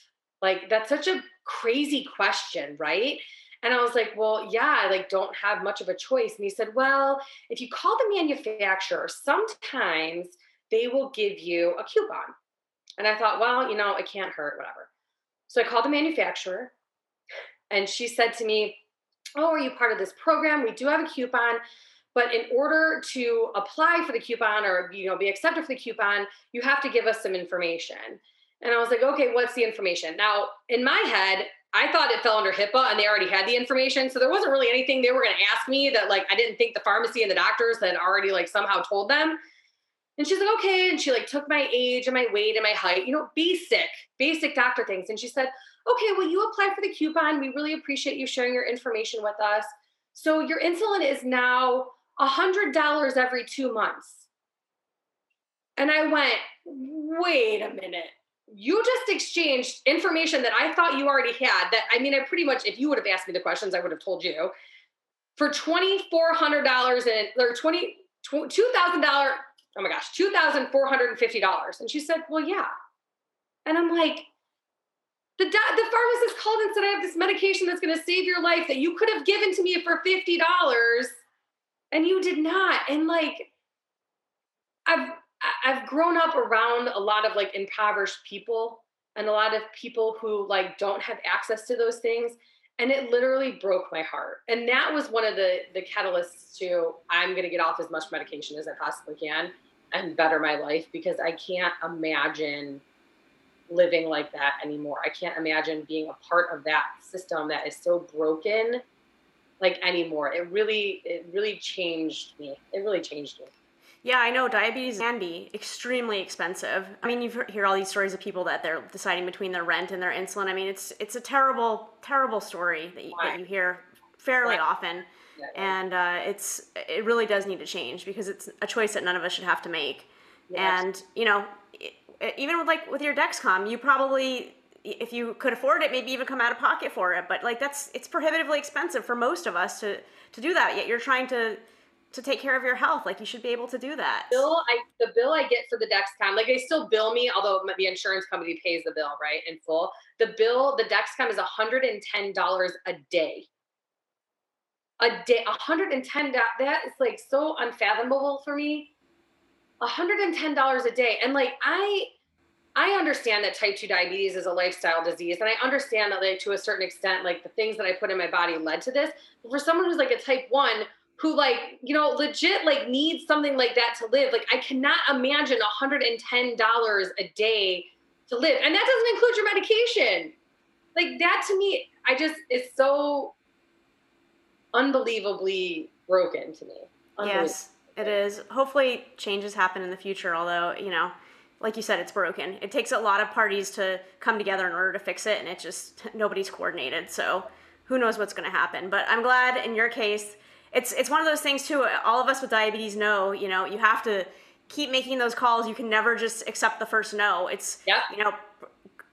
Like, that's such a crazy question, right? And I was like, well, yeah, I like don't have much of a choice. And he said, well, if you call the manufacturer, sometimes they will give you a coupon. And I thought, well, you know, it can't hurt, whatever. So I called the manufacturer and she said to me, Oh, are you part of this program? We do have a coupon. But in order to apply for the coupon or you know be accepted for the coupon, you have to give us some information. And I was like, okay, what's the information? Now, in my head, I thought it fell under HIPAA and they already had the information. So there wasn't really anything they were going to ask me that like I didn't think the pharmacy and the doctors had already like somehow told them. And she's like, okay. And she like took my age and my weight and my height, you know, basic, basic doctor things. And she said, okay, well, you apply for the coupon. We really appreciate you sharing your information with us. So your insulin is now $100 every two months. And I went, wait a minute. You just exchanged information that I thought you already had. That I mean, I pretty much, if you would have asked me the questions, I would have told you for $2,400 and or 20, $2,000. Oh my gosh, $2,450. And she said, well, yeah. And I'm like, the, the pharmacist called and said, I have this medication that's going to save your life that you could have given to me for $50 and you did not. And like, I've, I've grown up around a lot of like impoverished people and a lot of people who like don't have access to those things. And it literally broke my heart. And that was one of the, the catalysts to I'm going to get off as much medication as I possibly can and better my life because I can't imagine living like that anymore. I can't imagine being a part of that system that is so broken like anymore. It really, it really changed me. It really changed me. Yeah, I know diabetes can be extremely expensive. I mean, you hear all these stories of people that they're deciding between their rent and their insulin. I mean, it's it's a terrible, terrible story that you, that you hear fairly right. often, yeah, and uh, it's it really does need to change because it's a choice that none of us should have to make. Yeah, and you know, even with like with your Dexcom, you probably if you could afford it, maybe even come out of pocket for it. But like that's it's prohibitively expensive for most of us to to do that. Yet you're trying to to take care of your health. Like you should be able to do that. Bill, I the bill I get for the Dexcom, like they still bill me, although the insurance company pays the bill right in full. The bill, the Dexcom is hundred and ten dollars a day. A day, hundred and ten dollars. That is like so unfathomable for me. hundred and ten dollars a day, and like I. I understand that type 2 diabetes is a lifestyle disease. And I understand that, like, to a certain extent, like the things that I put in my body led to this. But for someone who's like a type 1 who like you know legit like needs something like that to live. Like i cannot imagine $110 a day to live. And that doesn't include your medication. Like that to me i just is so unbelievably broken to me. Yes it is. Hopefully changes happen in the future although you know like you said it's broken. It takes a lot of parties to come together in order to fix it and it just nobody's coordinated. So who knows what's going to happen. But i'm glad in your case it's it's one of those things too. All of us with diabetes know, you know, you have to keep making those calls. You can never just accept the first no. It's yeah. you know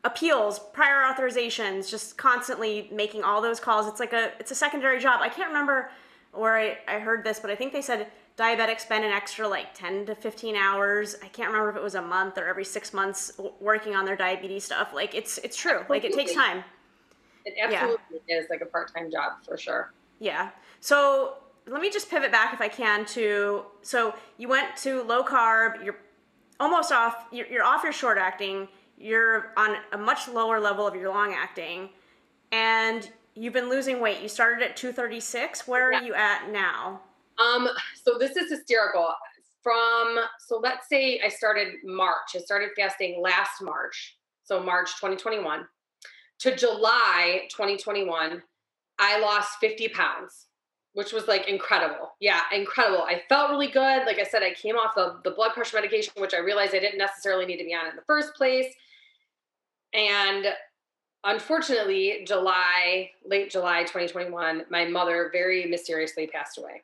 appeals, prior authorizations, just constantly making all those calls. It's like a it's a secondary job. I can't remember where I, I heard this, but I think they said diabetics spend an extra like 10 to 15 hours. I can't remember if it was a month or every six months working on their diabetes stuff. Like it's it's true. Like it takes time. It absolutely yeah. is like a part-time job for sure. Yeah. So let me just pivot back if I can to so you went to low carb, you're almost off, you're, you're off your short acting, you're on a much lower level of your long acting, and you've been losing weight. You started at 236. Where yeah. are you at now? Um, so this is hysterical. From so let's say I started March. I started fasting last March, so March 2021 to July 2021. I lost 50 pounds which was like incredible. Yeah, incredible. I felt really good. Like I said, I came off the, the blood pressure medication, which I realized I didn't necessarily need to be on in the first place. And unfortunately, July, late July 2021, my mother very mysteriously passed away.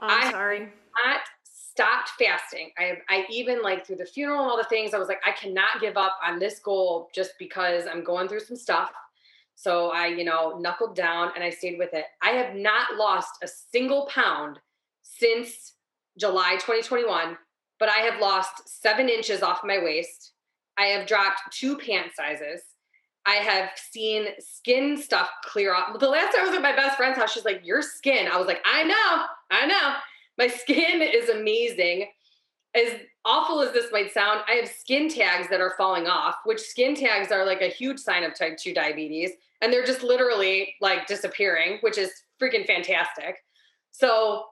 Oh, I'm I sorry. Not stopped fasting. I I even like through the funeral and all the things, I was like, I cannot give up on this goal just because I'm going through some stuff. So I, you know, knuckled down and I stayed with it. I have not lost a single pound since July 2021, but I have lost seven inches off my waist. I have dropped two pant sizes. I have seen skin stuff clear up. The last time I was at my best friend's house, she's like, Your skin. I was like, I know, I know. My skin is amazing. As awful as this might sound, I have skin tags that are falling off, which skin tags are like a huge sign of type 2 diabetes and they're just literally like disappearing, which is freaking fantastic. So,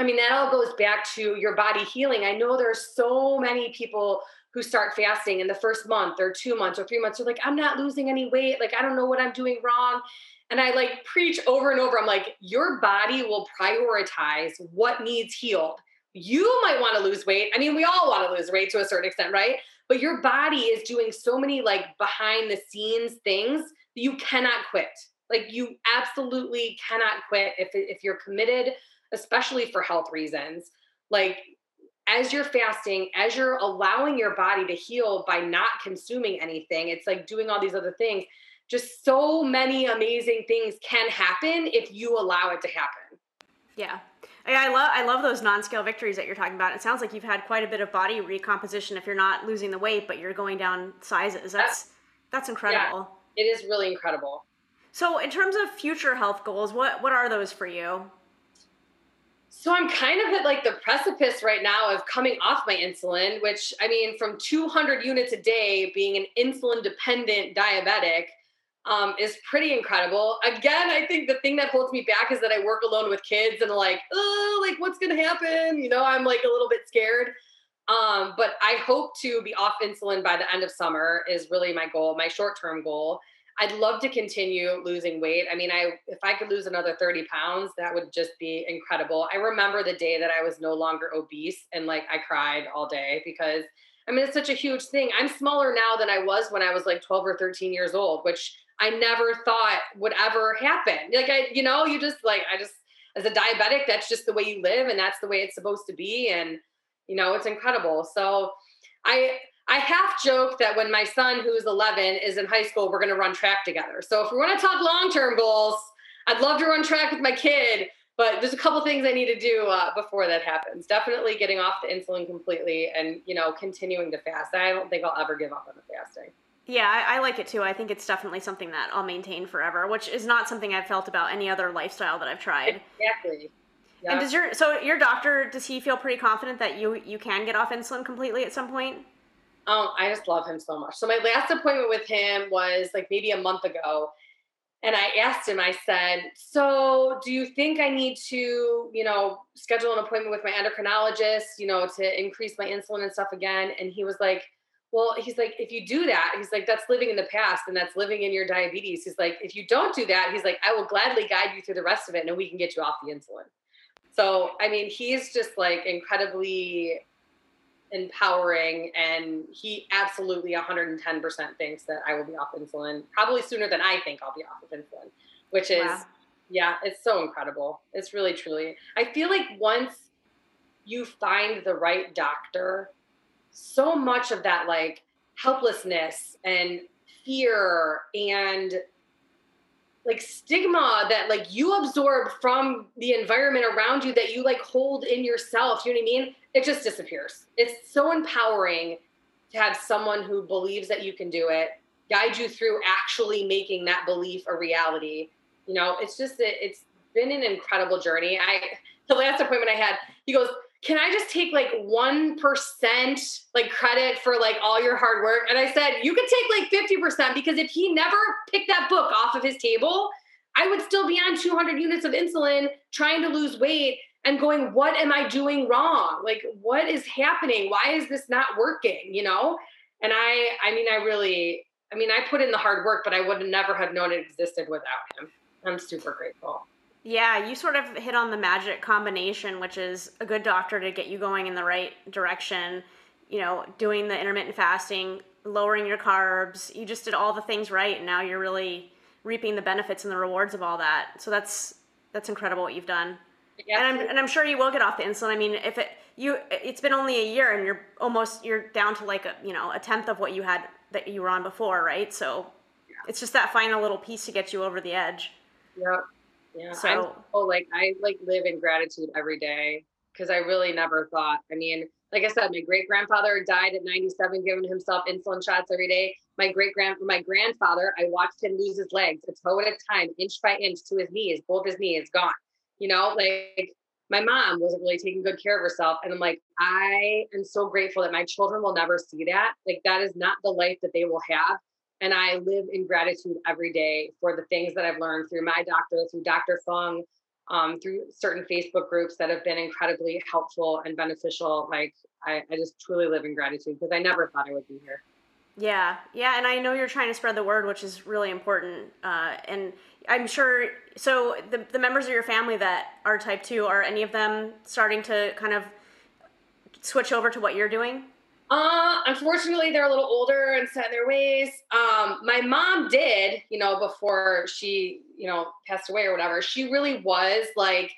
I mean, that all goes back to your body healing. I know there are so many people who start fasting in the first month or two months or three months. They're like, I'm not losing any weight. Like, I don't know what I'm doing wrong. And I like preach over and over. I'm like, your body will prioritize what needs healed. You might want to lose weight. I mean, we all want to lose weight to a certain extent, right? But your body is doing so many like behind the scenes things that you cannot quit. Like you absolutely cannot quit if if you're committed, especially for health reasons. Like as you're fasting, as you're allowing your body to heal by not consuming anything, it's like doing all these other things. Just so many amazing things can happen if you allow it to happen. Yeah. I love I love those non-scale victories that you're talking about. It sounds like you've had quite a bit of body recomposition if you're not losing the weight, but you're going down sizes. That's that's incredible. Yeah it is really incredible. So, in terms of future health goals, what what are those for you? So I'm kind of at like the precipice right now of coming off my insulin, which I mean, from 200 units a day, being an insulin dependent diabetic, um, is pretty incredible. Again, I think the thing that holds me back is that I work alone with kids and like, oh, like what's gonna happen? You know, I'm like a little bit scared. Um, but I hope to be off insulin by the end of summer is really my goal, my short term goal. I'd love to continue losing weight. I mean, I if I could lose another 30 pounds, that would just be incredible. I remember the day that I was no longer obese and like I cried all day because I mean, it's such a huge thing. I'm smaller now than I was when I was like 12 or 13 years old, which I never thought would ever happen. Like I, you know, you just like I just as a diabetic, that's just the way you live and that's the way it's supposed to be. And you know, it's incredible. So I I half joke that when my son, who's 11, is in high school, we're going to run track together. So if we want to talk long term goals, I'd love to run track with my kid, but there's a couple things I need to do uh, before that happens. Definitely getting off the insulin completely, and you know, continuing to fast. I don't think I'll ever give up on the fasting. Yeah, I, I, like it too. I think it's definitely something that I'll maintain forever, which is not something I've felt about any other lifestyle that I've tried. Exactly. Yeah. And does your so your doctor does he feel pretty confident that you you can get off insulin completely at some point? Oh, I just love him so much. So my last appointment with him was like maybe a month ago. And I asked him, I said, So do you think I need to, you know, schedule an appointment with my endocrinologist, you know, to increase my insulin and stuff again? And he was like, well, he's like, if you do that, he's like, that's living in the past and that's living in your diabetes. He's like, if you don't do that, he's like, I will gladly guide you through the rest of it and we can get you off the insulin. So, I mean, he's just like incredibly empowering and he absolutely 110% thinks that I will be off insulin probably sooner than I think I'll be off of insulin, which is, wow. yeah, it's so incredible. It's really, truly. I feel like once you find the right doctor so much of that like helplessness and fear and like stigma that like you absorb from the environment around you that you like hold in yourself you know what i mean? It just disappears. It's so empowering to have someone who believes that you can do it guide you through actually making that belief a reality. You know it's just it's been an incredible journey. I the last appointment i had he goes can I just take like 1% like credit for like all your hard work? And I said, you could take like 50% because if he never picked that book off of his table, I would still be on 200 units of insulin trying to lose weight and going, what am I doing wrong? Like, what is happening? Why is this not working? You know? And I, I mean, I really, I mean, I put in the hard work, but I would never have known it existed without him. I'm super grateful. Yeah, you sort of hit on the magic combination, which is a good doctor to get you going in the right direction. You know, doing the intermittent fasting, lowering your carbs. You just did all the things right, and now you're really reaping the benefits and the rewards of all that. So that's that's incredible what you've done. Yeah. And I'm and I'm sure you will get off the insulin. I mean, if it you it's been only a year and you're almost you're down to like a you know a tenth of what you had that you were on before, right? So yeah. it's just that final little piece to get you over the edge. Yep. Yeah. So I'm so, like I like live in gratitude every day because I really never thought. I mean, like I said, my great grandfather died at 97, giving himself insulin shots every day. My great grand my grandfather, I watched him lose his legs a toe at a time, inch by inch to his knees, both his knees gone. You know, like my mom wasn't really taking good care of herself. And I'm like, I am so grateful that my children will never see that. Like that is not the life that they will have. And I live in gratitude every day for the things that I've learned through my doctor, through Dr. Fung, um, through certain Facebook groups that have been incredibly helpful and beneficial. Like I, I just truly live in gratitude because I never thought I would be here. Yeah, yeah, and I know you're trying to spread the word, which is really important. Uh, and I'm sure. So the the members of your family that are type two are any of them starting to kind of switch over to what you're doing? Uh, unfortunately, they're a little older and set in their ways. Um, my mom did, you know, before she, you know, passed away or whatever. She really was like,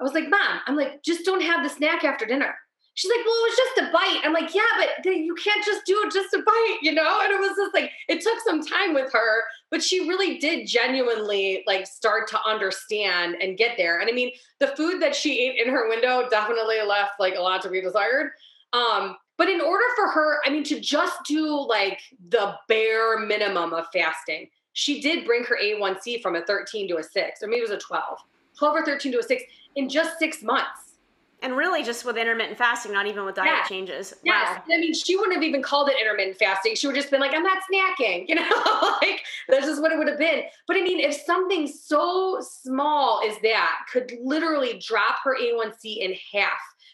I was like, Mom, I'm like, just don't have the snack after dinner. She's like, well, it was just a bite. I'm like, yeah, but you can't just do it just a bite, you know? And it was just like, it took some time with her, but she really did genuinely like start to understand and get there. And I mean, the food that she ate in her window definitely left like a lot to be desired. Um, but in order for her, I mean, to just do like the bare minimum of fasting, she did bring her A1C from a 13 to a six, or maybe it was a 12, 12 or 13 to a six in just six months. And really, just with intermittent fasting, not even with diet changes. Yes. Wow. I mean, she wouldn't have even called it intermittent fasting. She would just been like, I'm not snacking, you know, like that's just what it would have been. But I mean, if something so small as that could literally drop her A1C in half,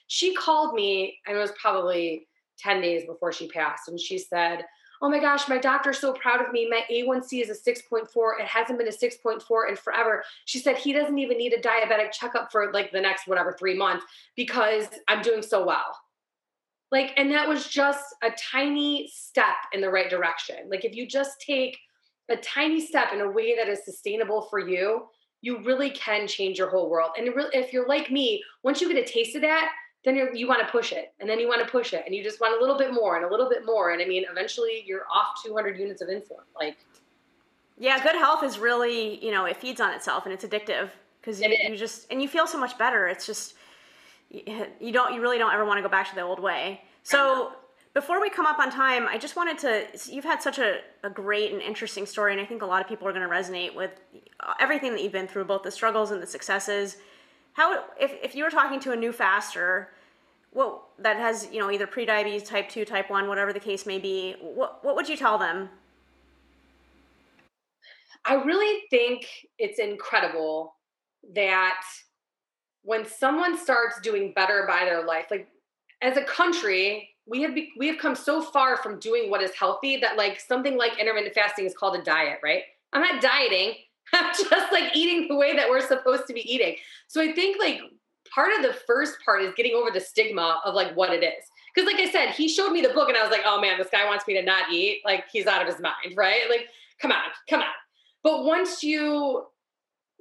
she called me, and it was probably 10 days before she passed. And she said, oh my gosh, my doctor's so proud of me. My A1C is a 6.4. It hasn't been a 6.4 in forever. She said he doesn't even need a diabetic checkup for like the next whatever three months because I'm doing so well. Like, and that was just a tiny step in the right direction. Like, if you just take a tiny step in a way that is sustainable for you, you really can change your whole world. And if you're like me, once you get a taste of that, then you want to push it and then you want to push it and you just want a little bit more and a little bit more. And I mean, eventually you're off 200 units of insulin. Like, yeah, good health is really, you know, it feeds on itself and it's addictive because you, you, just, and you feel so much better. It's just, you don't, you really don't ever want to go back to the old way. So before we come up on time, I just wanted to, you've had such a, a great and interesting story. And I think a lot of people are going to resonate with uh, everything that you've been through, both the struggles and the successes how if, if you were talking to a new faster what that has you know either pre-diabetes type 2 type 1 whatever the case may be what, what would you tell them? I really think it's incredible that when someone starts doing better by their life like as a country we have be, we have come so far from doing what is healthy that like something like intermittent fasting is called a diet right? I'm not dieting Just like eating the way that we're supposed to be eating. So I think like part of the first part is getting over the stigma of like what it is. Because like I said, he showed me the book and I was like, oh man, this guy wants me to not eat. Like he's out of his mind, right? Like, come on, come on. But once you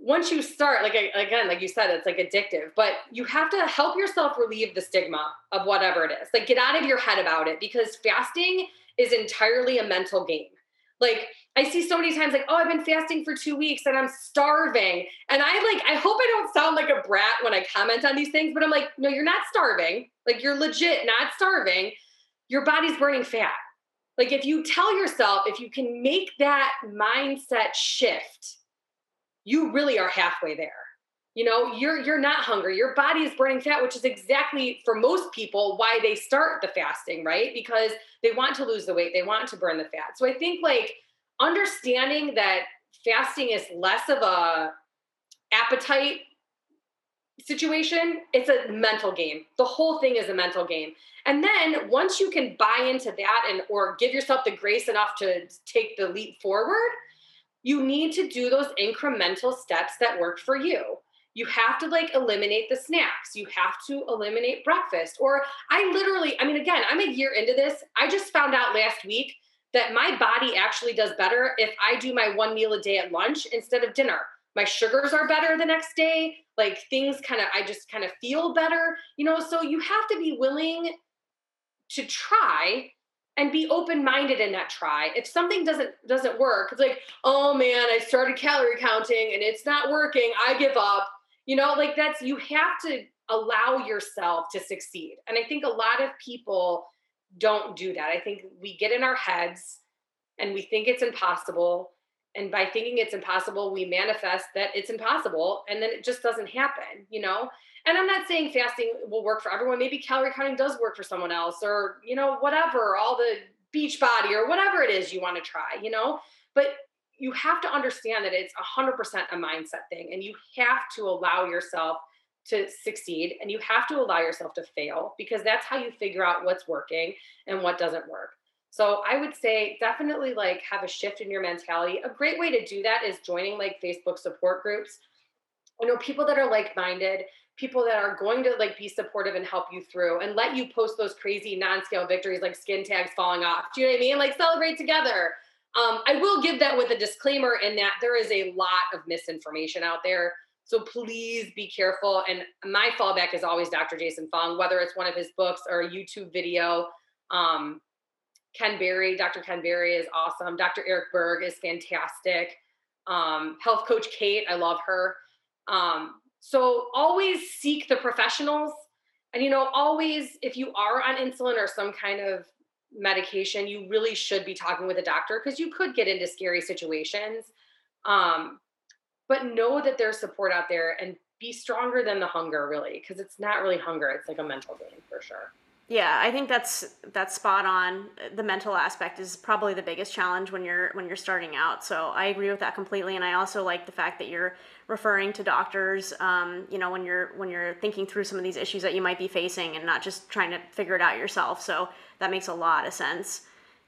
once you start, like again, like you said, it's like addictive, but you have to help yourself relieve the stigma of whatever it is. Like get out of your head about it because fasting is entirely a mental game. Like I see so many times like, oh, I've been fasting for two weeks and I'm starving. And I like, I hope I don't sound like a brat when I comment on these things, but I'm like, no, you're not starving. Like you're legit not starving. Your body's burning fat. Like if you tell yourself, if you can make that mindset shift, you really are halfway there. You know, you're you're not hungry. Your body is burning fat, which is exactly for most people why they start the fasting, right? Because they want to lose the weight, they want to burn the fat. So I think like understanding that fasting is less of a appetite situation it's a mental game. The whole thing is a mental game. And then once you can buy into that and or give yourself the grace enough to take the leap forward you need to do those incremental steps that work for you. You have to like eliminate the snacks. You have to eliminate breakfast. Or i literally i mean again i'm a year into this. I just found out last week that my body actually does better if I do my one meal a day at lunch instead of dinner. My sugars are better the next day. Like things kind of, I just kind of feel better, you know. So you have to be willing to try and be open-minded in that try. If something doesn't doesn't work, it's like, oh man, I started calorie counting and it's not working. I give up. You know, like that's you have to allow yourself to succeed. And I think a lot of people don't do that. I think we get in our heads and we think it's impossible. And by thinking it's impossible, we manifest that it's impossible and then it just doesn't happen, you know? And I'm not saying fasting will work for everyone. Maybe calorie counting does work for someone else or, you know, whatever, all the Beachbody or whatever it is you want to try, you know? But you have to understand that it's 100% a mindset thing and you have to allow yourself to succeed and you have to allow yourself to fail because that's how you figure out what's working and what doesn't work. So I would say definitely like have a shift in your mentality. A great way to do that is joining like Facebook support groups. You know, people that are like-minded, people that are going to like be supportive and help you through and let you post those crazy non-scale victories like skin tags falling off. Do you know what I mean? Like celebrate together. Um, I will give that with a disclaimer in that there is a lot of misinformation out there so please be careful. And my fallback is always Dr. Jason Fung, whether it's one of his books or a YouTube video. Um, Ken Berry, Dr. Ken Berry is awesome. Dr. Eric Berg is fantastic. Um, health coach Kate, I love her. Um, so always seek the professionals. And, you know, always, if you are on insulin or some kind of medication, you really should be talking with a doctor because you could get into scary situations. Um, but know that there's support out there and be stronger than the hunger really because it's not really hunger it's like a mental game for sure. Yeah i think that's that's spot on. The mental aspect is probably the biggest challenge when you're when you're starting out so i agree with that completely and i also like the fact that you're referring to doctors um, you know when you're when you're thinking through some of these issues that you might be facing and not just trying to figure it out yourself so that makes a lot of sense.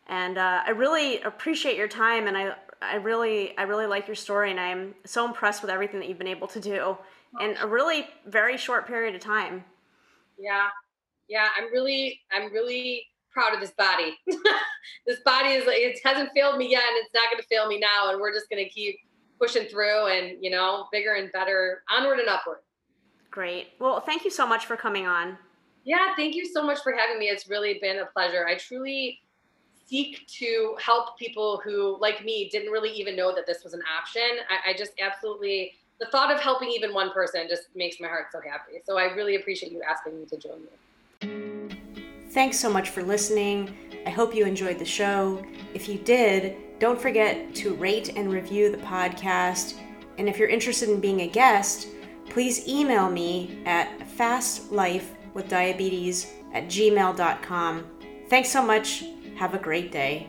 And uh, I really appreciate your time, and I I really I really like your story, and I'm so impressed with everything that you've been able to do in a really very short period of time. Yeah, yeah, I'm really I'm really proud of this body. this body is it hasn't failed me yet, and it's not going to fail me now, and we're just going to keep pushing through, and you know, bigger and better, onward and upward. Great. Well, thank you so much for coming on. Yeah, thank you so much for having me. It's really been a pleasure. I truly seek to help people who, like me, didn't really even know that this was an option. I, I just absolutely, the thought of helping even one person just makes my heart so happy. So I really appreciate you asking me to join you. Thanks so much for listening. I hope you enjoyed the show. If you did, don't forget to rate and review the podcast. And if you're interested in being a guest, please email me at fastlifewithdiabetes at gmail.com. Thanks so much. Have a great day.